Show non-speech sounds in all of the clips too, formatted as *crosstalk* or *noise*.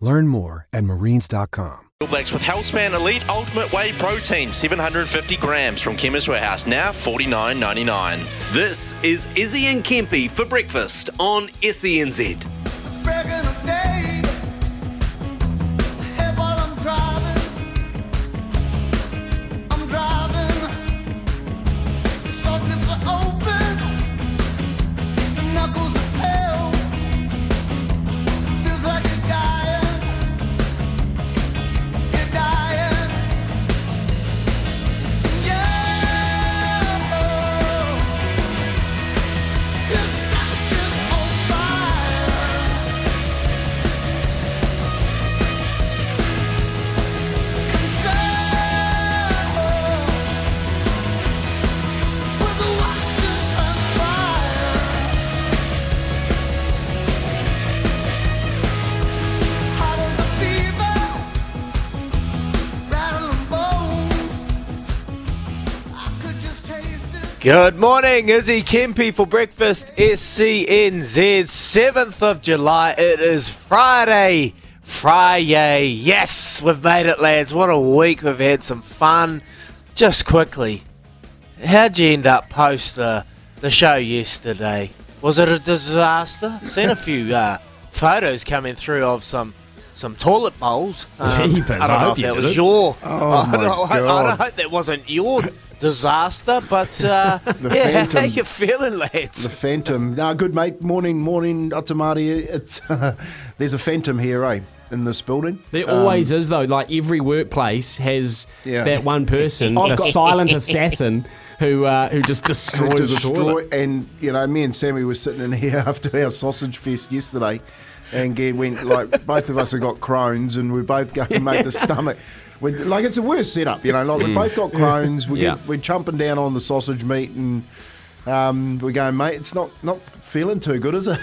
Learn more at marines.com. All Blacks with Healthspan Elite Ultimate Whey Protein, 750 grams from Chemist Warehouse, now 49.99. This is Izzy and Kempy for breakfast on SENZ. Good morning, Izzy Kempy for breakfast, SENZ, 7th of July. It is Friday. Friday. Yes, we've made it, lads. What a week. We've had some fun. Just quickly, how'd you end up post uh, the show yesterday? Was it a disaster? Seen a few uh, photos coming through of some some toilet bowls. *laughs* Um, Jeepers, I don't know hope if that was it. your. Oh, *laughs* I, my don't, I, I don't hope that wasn't your disaster, but uh, *laughs* The yeah, Phantom. how you feeling, lads? The Phantom. No, good mate. Morning, morning, Atamari. It's *laughs* there's a Phantom here, eh, in this building. There Um, always is though. Like every workplace has Yeah. that one person, *laughs* the got- silent assassin, who uh, who just who destroys the toilet. and you know, me and Sammy were sitting in here after our sausage fest yesterday, and again went like both of us have got Crohn's, and we're both going to make the stomach. We like it's a worse setup, you know. Like we both got Crohn's, we Mm. Yeah. get, we're chumping down on the sausage meat, and um, we're going, mate. It's not not feeling too good, is it?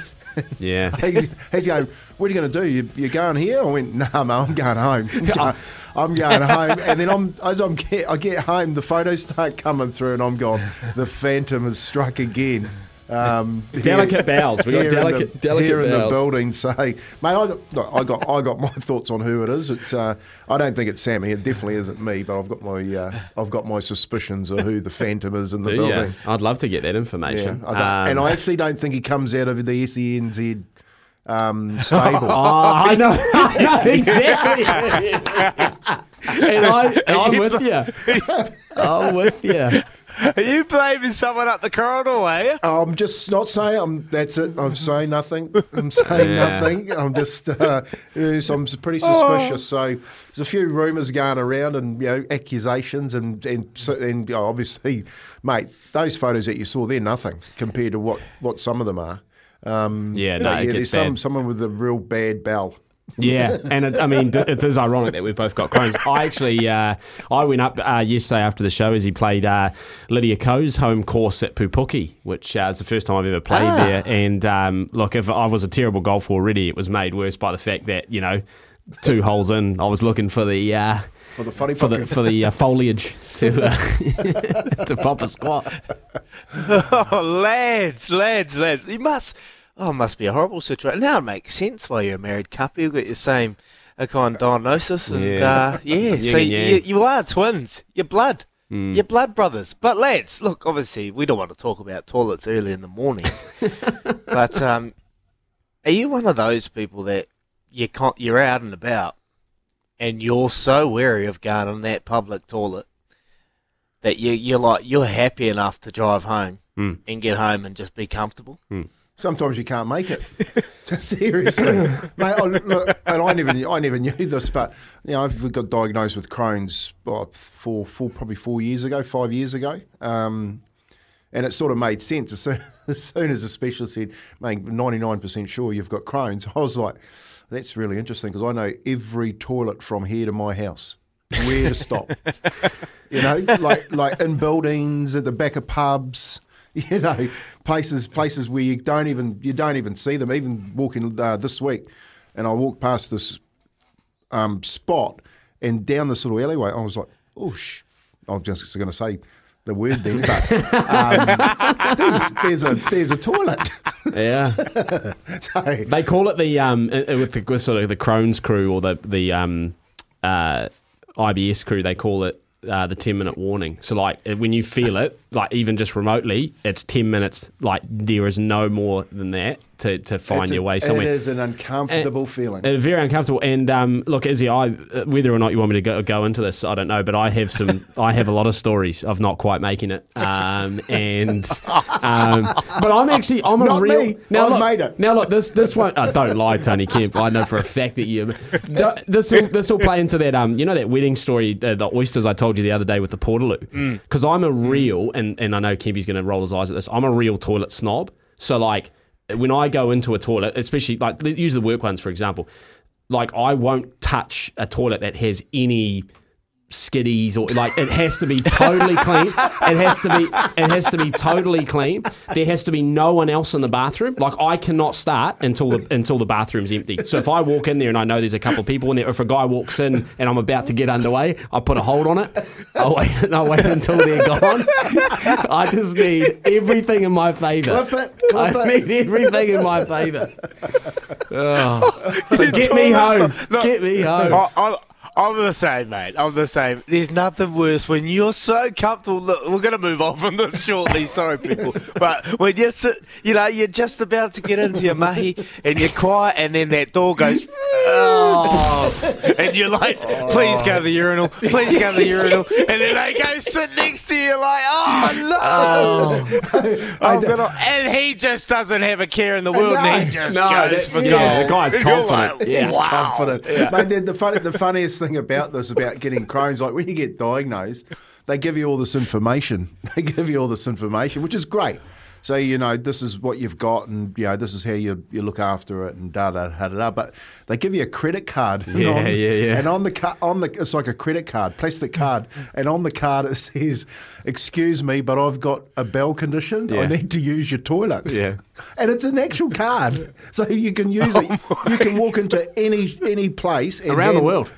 Yeah. *laughs* he's, he's going, what are you going to do? You, you going here? I went, nah, mate, I'm going home. *laughs* I'm going, I'm going home. And then I'm, as I'm get, I get home, the photos start coming through, and I'm gone, the phantom has struck again. Um, *laughs* Delicate bowels. We got here delicate- the, delicate here in the building. So, mate, I got, look, I got, I got my *laughs* thoughts on who it is. It, uh, I don't think it's Sammy. It definitely isn't me. But I've got my, uh, I've got my suspicions of who the *laughs* phantom is in the Do building. you? I'd love to get that Yeah, information. I Um, and I actually don't think he comes out of the SENZ um, stable. Oh, I know, I know exactly. and I, I'm with you. I'm with you. Are you blaming someone up the corridor, are you? I'm just not saying. I'm. That's it. I'm saying nothing. I'm saying Yeah. nothing. I'm just. Uh, I'm pretty suspicious. So there's a few rumours going around and you know accusations and and so- and you obviously, mate, those photos that you saw, they're nothing compared to what what some of them are. Um, Yeah, no, know, it yeah. There's gets some someone with a real bad bell. Yeah, and it, I mean, d- it is ironic that we've both got Crohn's. I actually, uh, I went up uh, yesterday after the show as he played uh, Lydia Ko's home course at Pupuke, which uh, is the first time I've ever played Ah. there. And um, look, if I was a terrible golfer already, it was made worse by the fact that you know, two holes in, I was looking for the. Uh, For the funny for the for the uh, foliage to uh, *laughs* *laughs* to pop a squat. *laughs* Oh, lads, lads, lads. You must. Oh, it must be a horrible situation. Now it makes sense why you're a married couple. You've got your same uh, kind of diagnosis. And Yeah. uh, *laughs* yeah, Yin so and you, you are twins. You're blood. Mm. You're blood brothers. But lads, look, obviously, we don't want to talk about toilets early in the morning. *laughs* but um, are you one of those people that you can't, you're out and about and you're so wary of going on that public toilet that you you're like you're happy enough to drive home Mm. and get home and just be comfortable. Sometimes you can't make it. *laughs* Seriously, mate. I, look, and I never, I never knew this, but you know, I've got diagnosed with Crohn's what, four, four, probably four years ago, five years ago, um, and it sort of made sense as soon *laughs* as, soon as the specialist said, "Mate, ninety nine percent sure you've got Crohn's." I was like, "That's really interesting because I know every toilet from here to my house." Where to stop? *laughs* you know, like like in buildings, at the back of pubs, *laughs* you know, places places where you don't even you don't even see them. Even walking uh, this week, and I walked past this um, spot and down this little alleyway, I was like, oh, sh-. I'm just going to say the word then, but um, *laughs* there's, there's a there's a toilet. Yeah. *laughs* so, They call it the um uh, uh, with the with sort of the Crohn's crew or the the um uh IBS crew. They call it uh, the ten minute warning. So like uh, when you feel it, like even just remotely, it's ten minutes. Like there is no more than that to, to find it's your a- way somewhere. It is an uncomfortable feeling. Uh, very uncomfortable. And um, look, Izzy, I whether or not you want me to go, go into this, I don't know. But I have some, *laughs* I have a lot of stories of not quite making it. Um, and um, but I'm actually, I'm a Not real. me. Now I've look, made it. Now look, this this won't. Uh, don't lie, Tony Kemp. I know for a fact that you. This will this will play into that. Um, you know that wedding story, uh, the oysters I told you the other day with the portaloo. Mm. Because I'm a real, and and I know Kempy's going to roll his eyes at this. I'm a real toilet snob. So like when I go into a toilet, especially like use the work ones for example, like I won't touch a toilet that has any skiddies or like it has to be totally clean. It has to be it has to be totally clean. There has to be no one else in the bathroom. Like I cannot start until the until the bathroom's empty. So if I walk in there and I know there's a couple of people in there, if a guy walks in and I'm about to get underway, I put a hold on it. I wait *laughs* I wait until they're gone. I just need everything in my favour. Clip it, clip I it. need everything in my favour. Oh. *laughs* So get me home. Get me home. I, I, I'm the same, mate. I'm the same. There's nothing worse when you're so comfortable. Look, we're going to move on from this shortly. Sorry, people. *laughs* But when you're, sit, you know, you're just about to get into your mahi and you're quiet, and then that door goes, oh, *laughs* and you're like, please go to the urinal, please go to the urinal, and then they go sit next to you, like, oh no, oh. I'm gonna, and he just doesn't have a care in the world, and he just No, goes for yeah, the guy's confident. like, Yeah. He's wow. confident. Mate, the, the funniest thing about this, about getting Crohn's, like when you get diagnosed, they give you all this information. *laughs* They give you all this information, which is great. So you know this is what you've got, and you know this is how you, you look after it, and da da da da. da. But they give you a credit card. and *laughs* Yeah, on, yeah, yeah. And on the ca- on the it's like a credit card, plastic card, and on the card it says, "Excuse me, but I've got a bowel condition. I need to use your toilet." Yeah. and it's an actual card, *laughs* so you can use it. You can walk into any any place Around the world.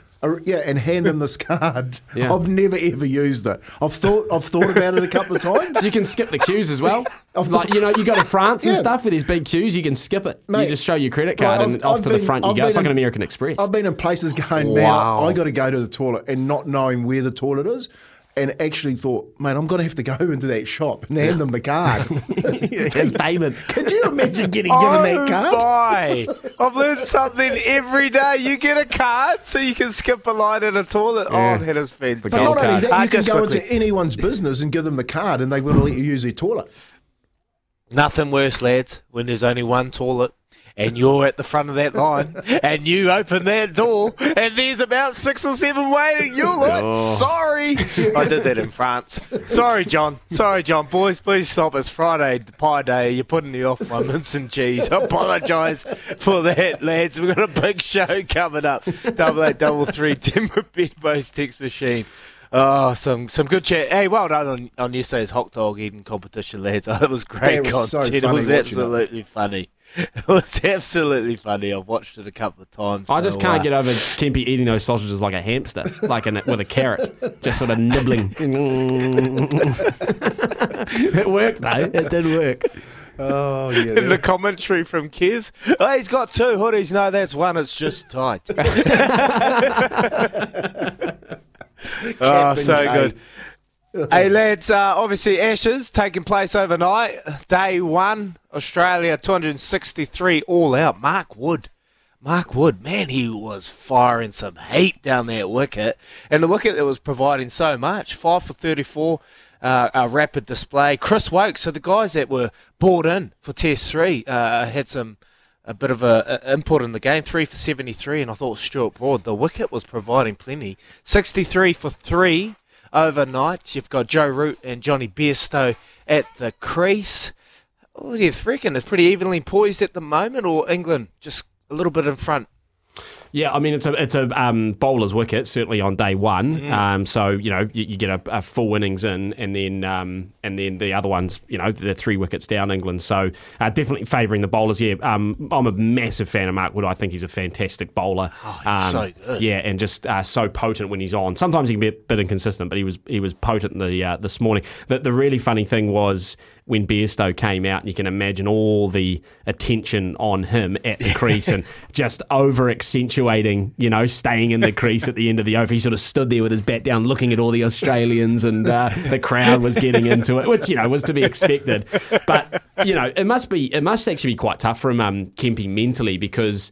Yeah, and hand them this card. *laughs* Yeah. I've never ever used it. I've thought I've thought about it a couple of times. You can skip the queues as well. *laughs* I've- like you know, you go to France and Yeah. stuff with these big queues. You can skip it. you just show your credit card Well, and I've- off I've to the front you I've go. It's like an American Express. I've been in places going, Wow. man, I got to go to the toilet and not knowing where the toilet is. And actually thought, man, I'm going to have to go into that shop and hand them the card. *laughs* It's *laughs* payment. Could you imagine getting oh, given Oh that card? my! *laughs* I've learned something every day. You get a card so you can skip a line in a toilet. Oh, yeah. Oh, that is fantastic. But gold not only that, you can go quickly. into anyone's business and give them the card and they will let you use their toilet. Nothing worse, lads, when there's only one toilet and you're at the front of that line *laughs* and you open that door and there's about six or seven waiting. You're like, Oh. sorry. I did that in France. Sorry, John. Sorry, John. Boys, please stop. It's Friday, Pie Day. You're putting me off my mince and cheese. I apologise for that, lads. We've got a big show coming up. Double eight, double three, Timber Bedpost Text Machine. Oh, some some good chat. Hey, well done on, on yesterday's hot dog eating competition, lads. *laughs* It was great That was so content. it was watching it. absolutely funny. *laughs* It was absolutely funny. I've watched it a couple of times. I just can't uh, get over Kempy eating those sausages like a hamster, like in, with a carrot, just sort of nibbling. *laughs* it worked though. It did work. Oh, yeah. In the commentary from Kez, oh, he's got two hoodies. No, that's one. It's just tight. *laughs* oh, so good. *laughs* hey lads, uh, obviously Ashes taking place overnight. Day one, Australia 263 all out. Mark Wood, Mark Wood, man, he was firing some heat down that wicket. And the wicket that was providing so much, 5 for 34, uh, a rapid display. Chris Woakes, so the guys that were bought in for Test 3 uh, had some a bit of a, a, input in the game, 3 for 73, and I thought Stuart Broad, the wicket was providing plenty. 63 for 3 overnight. You've got Joe Root and Jonny Bairstow at the crease. What do you reckon? It's pretty evenly poised at the moment, or England just a little bit in front? Yeah, I mean it's a it's a um, bowler's wicket certainly on day one. Mm. Um, so you know you, you get a, a, full innings in, and then um, and then the other ones, you know, the three wickets down England. So uh, definitely favouring the bowlers. Yeah, um, I'm a massive fan of Mark Wood. I think he's a fantastic bowler. Oh, um, so good. Yeah, and just uh, so potent when he's on. Sometimes he can be a bit inconsistent, but he was he was potent the uh, this morning. The, the really funny thing was when Bairstow came out, and you can imagine all the attention on him at the crease and *laughs* just over accentuating, you know, staying in the crease at the end of the over. He sort of stood there with his bat down, looking at all the Australians, and uh, the crowd was getting into it, which you know was to be expected. But you know, it must be, it must actually be quite tough for him, um, Kempy, mentally because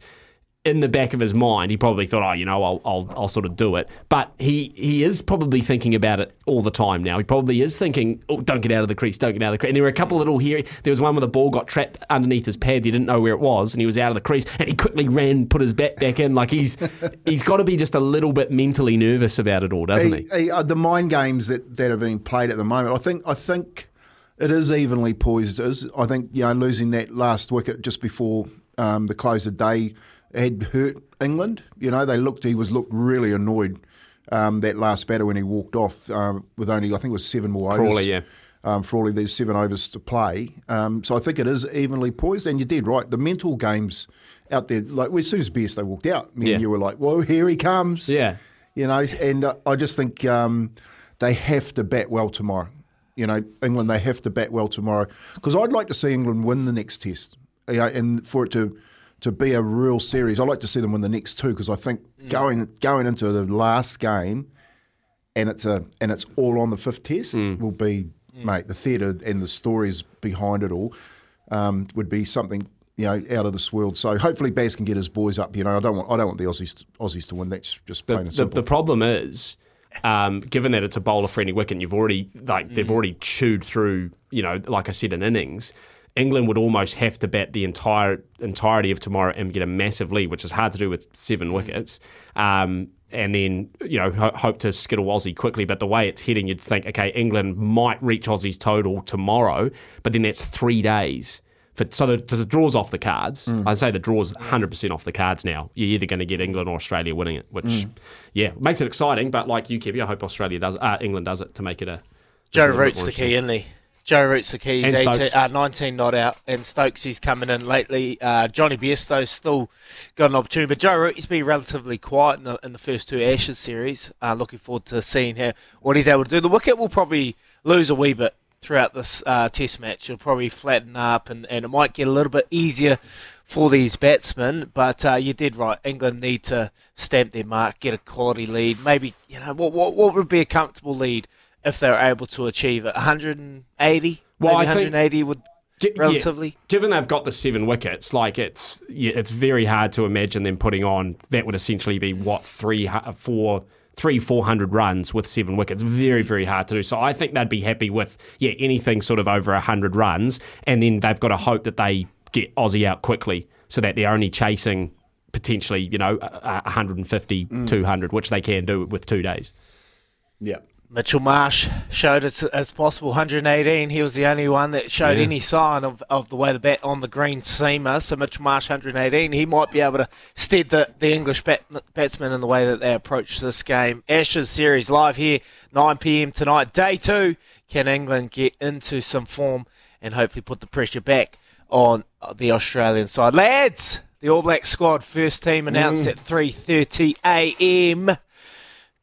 in the back of his mind, he probably thought, oh, you know, I'll, I'll, I'll sort of do it. But he, he is probably thinking about it all the time now. He probably is thinking, oh, don't get out of the crease, don't get out of the crease. And there were a couple little here. There was one where the ball got trapped underneath his pads. He didn't know where it was, and he was out of the crease. And he quickly ran, put his bat back in. Like he's *laughs* he's got to be just a little bit mentally nervous about it all, doesn't he? he? he uh, the mind games that, that are being played at the moment, I think I think it is evenly poised. I think you know losing that last wicket just before um, the close of day had hurt England. You know, they looked. He was looked really annoyed um, that last batter when he walked off um, with only I think it was seven more overs. Crawley, yeah. Um, Frawley, there's seven overs to play. Um, so I think it is evenly poised. And you did right. The mental games out there, like as soon as Bairstow walked out, me yeah. and you were like, "Well, here he comes." Yeah. You know, and uh, I just think um, they have to bat well tomorrow. You know, England they have to bat well tomorrow because I'd like to see England win the next test, you know, and for it to to be a real series. I like to see them win the next two because I think mm. going going into the last game, and it's a and it's all on the fifth test mm. will be, mm. mate. The theatre and the stories behind it all um, would be something you know out of this world. So hopefully Baz can get his boys up. You know, I don't want I don't want the Aussies Aussies to win. That's just plain the, and simple. The, the problem is. Um, given that it's a bowler friendly wicket, and you've already like they've mm. already chewed through, you know, like I said, an innings. England would almost have to bat the entire entirety of tomorrow and get a massive lead, which is hard to do with seven wickets. Um, and then you know ho- hope to skittle Aussie quickly. But the way it's heading, you'd think, okay, England might reach Aussie's total tomorrow, but then that's three days. For, so the, the draw's off the cards. Mm. I'd say the draw's 100% off the cards now. You're either going to get England or Australia winning it, which, mm. yeah, makes it exciting. But like you, Kevy, I hope Australia does, uh, England does it to make it a. Joe Root's the key, isn't he? Joe Root's the keys, 18, uh, 19 not out, and Stokes is coming in lately. Uh, Jonny Bairstow's still got an opportunity, but Joe Root has been relatively quiet in the, in the first two Ashes series. Uh, looking forward to seeing how what he's able to do. The wicket will probably lose a wee bit throughout this uh, Test match. It'll probably flatten up, and, and it might get a little bit easier for these batsmen. But uh, you did right. England need to stamp their mark, get a quality lead. Maybe you know what what, what would be a comfortable lead if they're able to achieve it. 180, well, maybe I 180 would relatively. Yeah, given they've got the seven wickets, like it's yeah, it's very hard to imagine them putting on that would essentially be what three four three four hundred runs with seven wickets. Very very hard to do. So I think they'd be happy with yeah anything sort of over hundred runs, and then they've got to hope that they get Aussie out quickly so that they're only chasing potentially you know 150 mm. 200 which they can do with two days yeah Mitchell Marsh showed as, as possible 118. He was the only one that showed yeah. any sign of, of the way the bat on the green seamer. So Mitchell Marsh 118. He might be able to stead the, the English bat, batsmen in the way that they approach this game. Ashes series live here 9 p.m. tonight. Day two. Can England get into some form and hopefully put the pressure back on the Australian side, lads? The All Black squad first team announced mm. at 3:30 a.m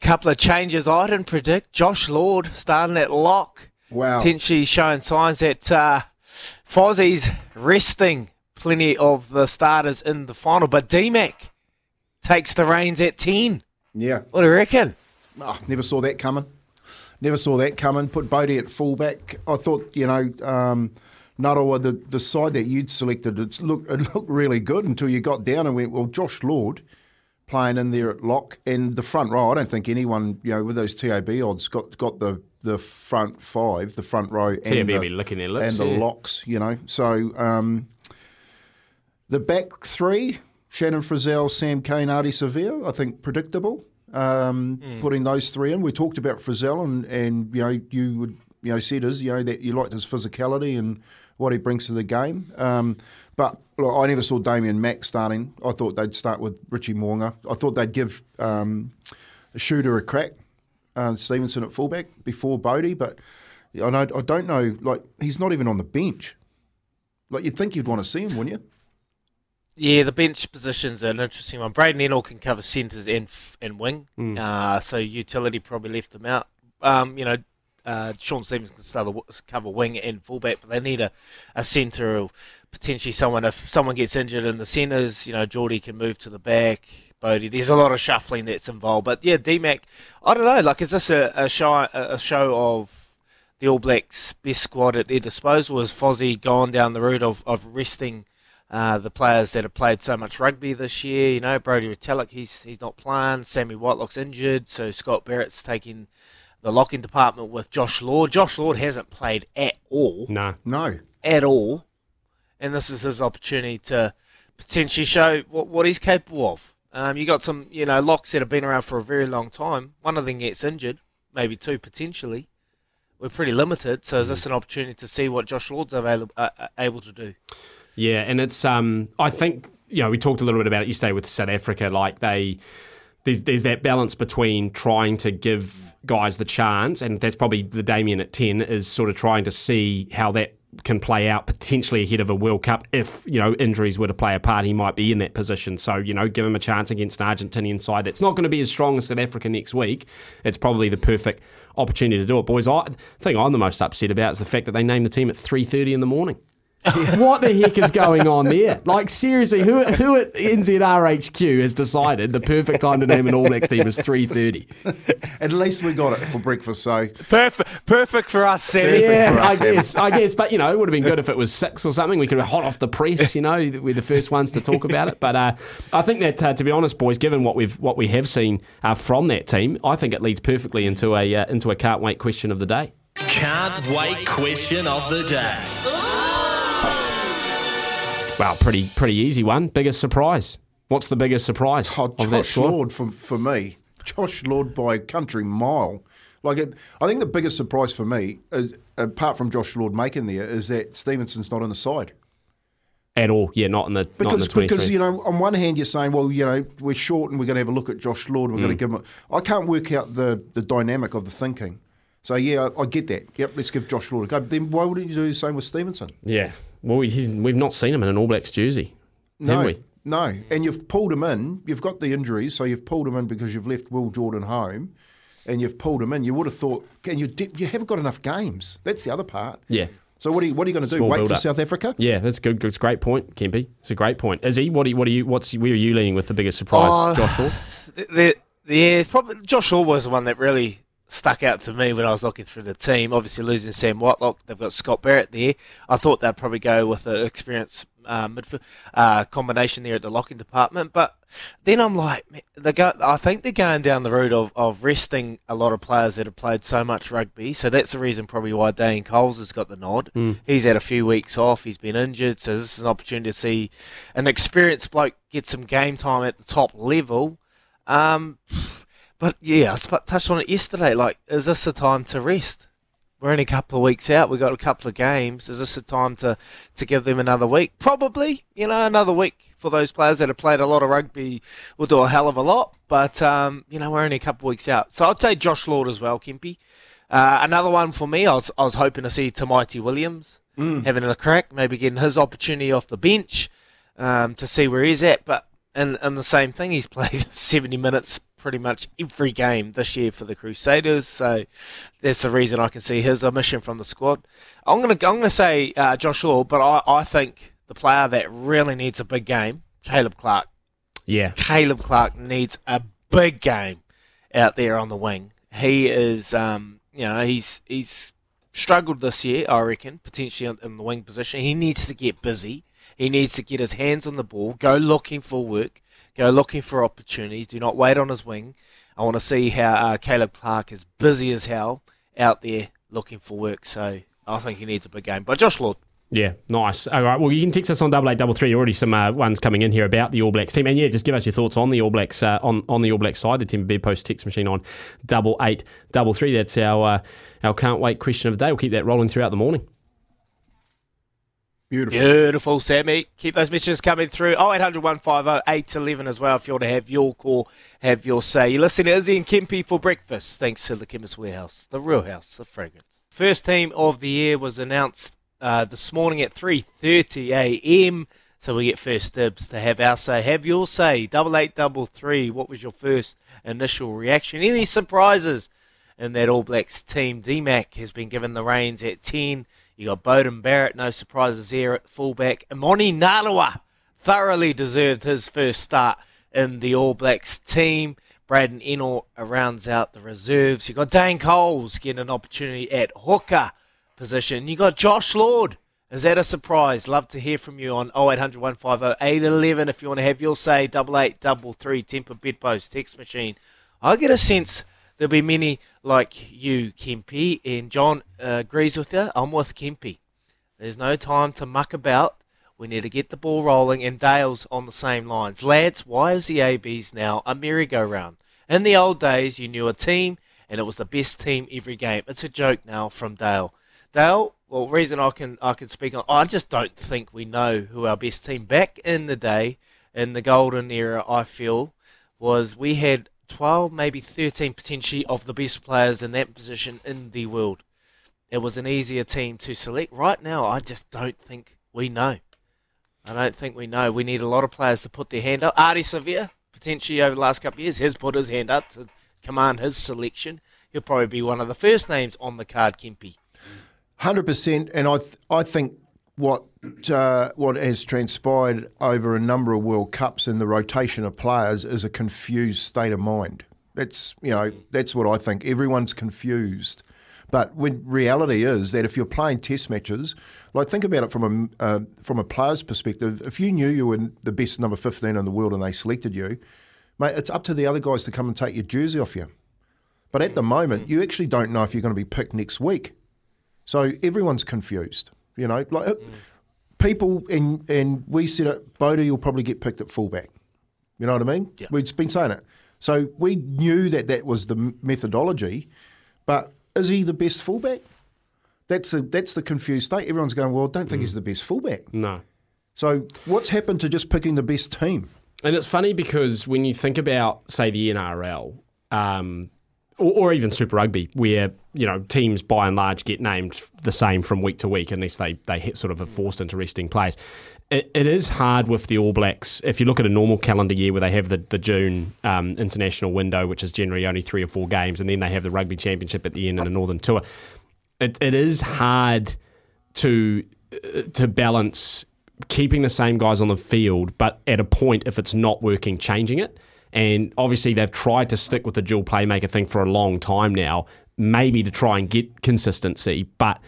couple of changes I didn't predict. Josh Lord starting at lock. Wow. Potentially showing signs that uh, Fozzie's resting plenty of the starters in the final. But DMAC takes the reins at 10. Yeah. What do you reckon? Oh, never saw that coming. Never saw that coming. Put Bodie at fullback. I thought, you know, um, Narawa, the, the side that you'd selected, it's look, it looked really good until you got down and went, well, Josh Lord playing in there at lock and the front row. I don't think anyone, you know, with those TAB odds got got the the front five, the front row, TAB and the, licking their lips, and the locks. You know, so um, the back three: Shannon Frizell, Sam Cane, Ardie Savea. I think predictable. Um, Putting those three in, we talked about Frizell, and and you know you would you know said is you know that you liked his physicality and what he brings to the game. Um, but look, I never saw Damian Mack starting. I thought they'd start with Richie Mo'unga. I thought they'd give um, a shooter a crack, uh, Stevenson at fullback before Bodie. But I know I don't know. Like he's not even on the bench. Like you'd think you'd want to see him, wouldn't you? Yeah, the bench position's an interesting one. Braydon Ennor can cover centres and f- and wing, uh, so utility probably left him out. Um, you know, uh, Sean Stevens can the, cover wing and fullback, but they need a, a centre or potentially someone if someone gets injured in the centres. You know, Jordie can move to the back. Bodie, there's a lot of shuffling that's involved, but yeah, DMAC. I don't know. Like, is this a, a show a show of the All Blacks' best squad at their disposal? Has Fozzie gone down the route of, of resting uh, the players that have played so much rugby this year? You know, Brodie Retallick, he's he's not playing. Sammy Whitelock's injured, so Scott Barrett's taking the locking department with Josh Lord. Josh Lord hasn't played at all, No. No. at all, and this is his opportunity to potentially show what, what he's capable of. Um, you got some, you know, locks that have been around for a very long time. One of them gets injured, maybe two potentially. We're pretty limited, so is this an opportunity to see what Josh Lord's available, uh, uh, able to do? Yeah, and it's um I think you know we talked a little bit about it yesterday with South Africa. Like they there's, there's that balance between trying to give guys the chance, and that's probably the Damian at ten is sort of trying to see how that can play out potentially ahead of a World Cup if you know injuries were to play a part. He might be in that position, so you know give him a chance against an Argentinian side that's not going to be as strong as South Africa next week. It's probably the perfect opportunity to do it, boys. I the thing I'm the most upset about is the fact that they named the team at three thirty in the morning. *laughs* what the heck is going on there? Like seriously, who who at NZRHQ has decided the perfect time to name an All Blacks team is three thirty? At least we got it for breakfast. So Perfect, perfect for us, Sammy. Perfect Yeah, for us, I Sam. guess, I guess, but you know, it would have been good if it was six or something. We could have hot off the press, you know, we're the first ones to talk about it. But uh, I think that, uh, to be honest, boys, given what we've what we have seen uh, from that team, I think it leads perfectly into a uh, into a can't wait question of the day. Can't wait question of the day. Well, pretty pretty easy one. Biggest surprise. What's the biggest surprise Oh, of that Josh squad? Lord for, for me. Josh Lord by country mile. Like, it, I think the biggest surprise for me, is, apart from Josh Lord making there, is that Stevenson's not on the side. At all? Yeah, not in the not in Because, the because you know, on one hand, you're saying, well, you know, we're short and we're going to have a look at Josh Lord. And we're Mm. going to give him. A, I can't work out the the dynamic of the thinking. So yeah, I, I get that. Yep, let's give Josh Lord a go. Then why wouldn't you do the same with Stevenson? Yeah. Well, he's, we've not seen him in an All Blacks jersey, No, have we? no. And you've pulled him in. You've got the injuries, so you've pulled him in because you've left Will Jordan home, and you've pulled him in. You would have thought, and you di- you haven't got enough games. That's the other part. Yeah. So what are you what are you going to do? Small Wait for build-up. South Africa? Yeah, that's good. It's a great point, Kempy. It's a great point. Izzy, what are you, what are you, what's, where are you leaning with the biggest surprise, Oh, Josh Hall? *laughs* the, the, yeah, probably Josh Hall was the one that really stuck out to me when I was looking through the team. Obviously, losing Sam Whitelock, they've got Scott Barrett there. I thought they'd probably go with an experienced uh, midfield uh, combination there at the locking department. But then I'm like, they go. I think they're going down the route of, of resting a lot of players that have played so much rugby. So that's the reason probably why Dane Coles has got the nod. He's had a few weeks off. He's been injured, so this is an opportunity to see an experienced bloke get some game time at the top level. Um, but yeah, I sp- touched on it yesterday. Like, is this the time to rest? We're only a couple of weeks out. We've got a couple of games. Is this the time to, to give them another week? Probably. You know, another week for those players that have played a lot of rugby will do a hell of a lot. But, um, you know, we're only a couple of weeks out. So I'd say Josh Lord as well, Kempy. Uh, another one for me, I was, I was hoping to see Tamaiti Williams having a crack, maybe getting his opportunity off the bench um, to see where he's at. But and and the same thing, he's *laughs* played 70 minutes pretty much every game this year for the Crusaders. So that's the reason I can see his omission from the squad. I'm gonna I'm gonna say uh, Josh but I, I think the player that really needs a big game, Caleb Clarke. Yeah. Caleb Clarke needs a big game out there on the wing. He is, um, you know, he's he's struggled this year, I reckon, potentially in the wing position. He needs to get busy. He needs to get his hands on the ball, go looking for work, go looking for opportunities. Do not wait on his wing. I want to see how uh, Caleb Clarke is busy as hell out there looking for work. So I think he needs a big game. But Josh Lord. Yeah, nice. All right. Well, you can text us on double eight double three. Already some uh, ones coming in here about the All Blacks team, and yeah, just give us your thoughts on the All Blacks uh, on on the All Blacks side. The team bed post text machine on double eight double three. That's our uh, our can't wait question of the day. We'll keep that rolling throughout the morning. Beautiful. Beautiful, Sammy. Keep those messages coming through. Oh, 0800 150 811 as well if you want to have your call, have your say. You're listening to Izzy and Kempy for breakfast. Thanks to the Chemist Warehouse, the real house of fragrance. First team of the year was announced uh, this morning at 3.30 a.m. So we get first dibs to have our say. Have your say. Double eight, double three. What was your first initial reaction? Any surprises in that All Blacks team? DMAC has been given the reins at 10. You got Beauden Barrett, no surprises there at fullback. Emoni Narawa thoroughly deserved his first start in the All Blacks team. Braydon Ennor rounds out the reserves. You got Dane Coles getting an opportunity at hooker position. You got Josh Lord. Is that a surprise? Love to hear from you on 0800 150 811 if you want to have your say. Double eight double three temper bedpost text machine. I get a sense there'll be many like you, Kempy, and John uh, agrees with you. I'm with Kempy. There's no time to muck about. We need to get the ball rolling, and Dale's on the same lines. Lads, why is the ABs now a merry-go-round? In the old days, you knew a team, and it was the best team every game. It's a joke now from Dale. Dale, well, reason I can I can speak on, I just don't think we know who our best team back in the day, in the golden era. I feel was we had 12, maybe 13 potentially of the best players in that position in the world. It was an easier team to select. Right now, I just don't think we know. I don't think we know. We need a lot of players to put their hand up. Ardie Savea, potentially over the last couple of years, has put his hand up to command his selection. He'll probably be one of the first names on the card. Hundred percent, and I th- I think what uh, what has transpired over a number of World Cups in the rotation of players is a confused state of mind. That's you know that's what I think. Everyone's confused, but when reality is that if you're playing Test matches, like think about it from a uh, from a player's perspective. If you knew you were the best number fifteen in the world and they selected you, mate, it's up to the other guys to come and take your jersey off you. But at the moment, you actually don't know if you're going to be picked next week. So everyone's confused. You know, like mm. people and and we said it. Bodie will probably get picked at fullback. You know what I mean? Yeah. We've been saying it. So we knew that that was the methodology, but is he the best fullback? That's a, that's the confused state. Everyone's going, well, I don't think mm. he's the best fullback. No. So what's happened to just picking the best team? And it's funny because when you think about, say, the NRL, um, or, or, even Super Rugby, where you know teams by and large get named the same from week to week unless they they hit sort of a forced into resting players. It, it is hard with the All Blacks. If you look at a normal calendar year where they have the, the June um, international window, which is generally only three or four games, and then they have the Rugby Championship at the end and a Northern Tour, it, it is hard to uh, to balance keeping the same guys on the field, but at a point, if it's not working, changing it. And obviously, they've tried to stick with the dual playmaker thing for a long time now, maybe to try and get consistency. But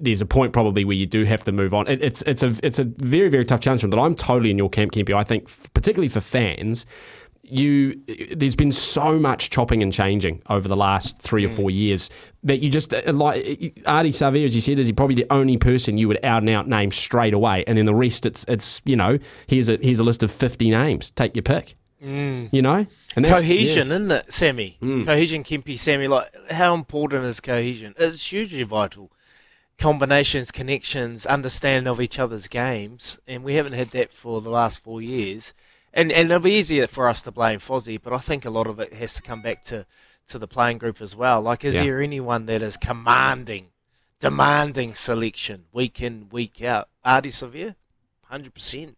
there's a point probably where you do have to move on. It, it's it's a it's a very very tough challenge. But I'm totally in your camp, Kempy. I think particularly for fans, you there's been so much chopping and changing over the last three or four years that you just uh, like Ardie Savea, as you said, is he probably the only person you would out and out name straight away, and then the rest it's it's you know here's a here's a list of 50 names, take your pick. Mm. You know, and cohesion, yeah. isn't it, Sammy? Mm. Cohesion, Kempy, Sammy. Like, how important is cohesion? It's hugely vital. Combinations, connections, understanding of each other's games, and we haven't had that for the last four years. And and it'll be easier for us to blame Fozzie, but I think a lot of it has to come back to to the playing group as well. Like, is yeah. there anyone that is commanding, demanding selection week in, week out? Ardie Savea, hundred percent.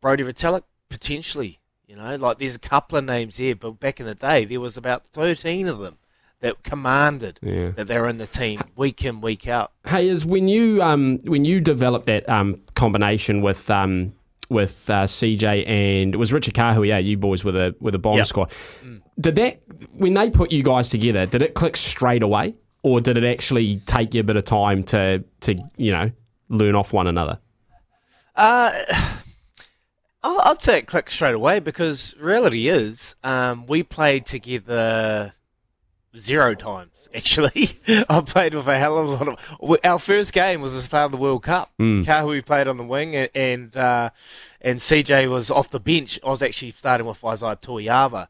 Brodie Retallick, potentially. You know, like there's a couple of names here, but back in the day, there was about 13 of them that commanded yeah. that they're in the team week in, week out. Hey, is when you um, when you developed that um, combination with um, with uh, CJ and it was Richard Kahui, yeah, you boys with a with a bomb yep. squad. Mm. Did that when they put you guys together? Did it click straight away? or did it actually take you a bit of time to to you know learn off one another? Uh, I'll, I'll say it click straight away because reality is um, we played together zero times. *laughs* Actually, I played with a hell of a lot of. Our first game was the start of the World Cup. Kahui played on the wing, and and, uh, and CJ was off the bench. I was actually starting with Isaia Toeava.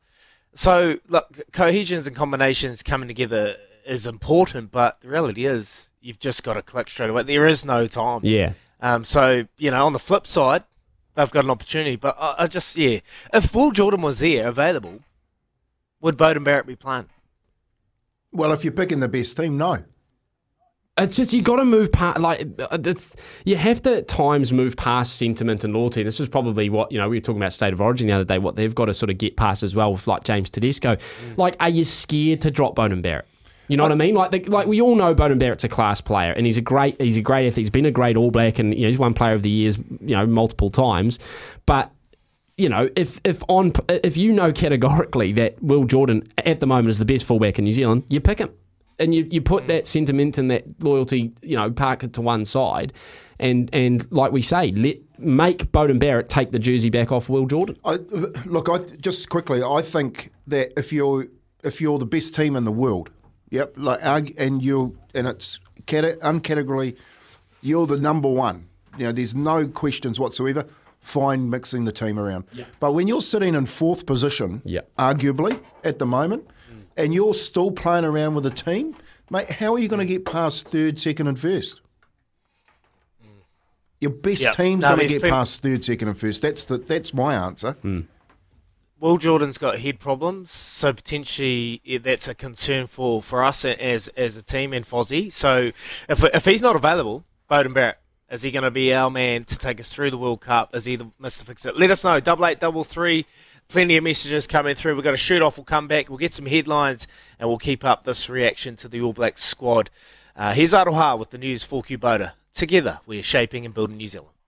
So look, cohesions and combinations coming together is important, but the reality is you've just got to click straight away. There is no time. Yeah. Um, so you know, on the flip side, they've got an opportunity. But I, I just yeah, if Will Jordan was there available, would Beauden Barrett be playing? Well, if you're picking the best team, no. It's just you got to move past like uh, it's, you have to at times move past sentiment and loyalty. This is probably what you know we were talking about state of origin the other day. What they've got to sort of get past as well with like James Tedesco. Like, are you scared to drop Beauden Barrett? You know what I mean? Like, the, like we all know Beauden Barrett's a class player, and he's a great he's a great athlete. He's been a great All Black, and you know, he's won Player of the Years, you know, multiple times. But you know, if if on if you know categorically that Will Jordan at the moment is the best fullback in New Zealand, you pick him, and you, you put that sentiment and that loyalty, you know, park it to one side, and and like we say, let make Beauden Barrett take the jersey back off Will Jordan. I, look, I just quickly, I think that if you're if you're the best team in the world, yep, like arg- and you and it's cate- uncategorically, you're the number one. You know, there's no questions whatsoever. Fine mixing the team around, but when you're sitting in fourth position, Yeah. arguably at the moment, and you're still playing around with the team, mate, how are you going to get past third, second, and first? Your best Yep. team's No, going to get plenty- past third, second, and first. That's the that's my answer. Hmm. Will Jordan's got head problems, so potentially that's a concern for, for us as as a team and Fozzie. So if if he's not available, Beauden Barrett. Is he going to be our man to take us through the World Cup? Is he the Mr. Fix It? Let us know. Double eight, double three. Plenty of messages coming through. We've got a shoot off. We'll come back. We'll get some headlines and we'll keep up this reaction to the All Blacks squad. Uh, here's Aroha with the news for Kubota. Together, we are shaping and building New Zealand.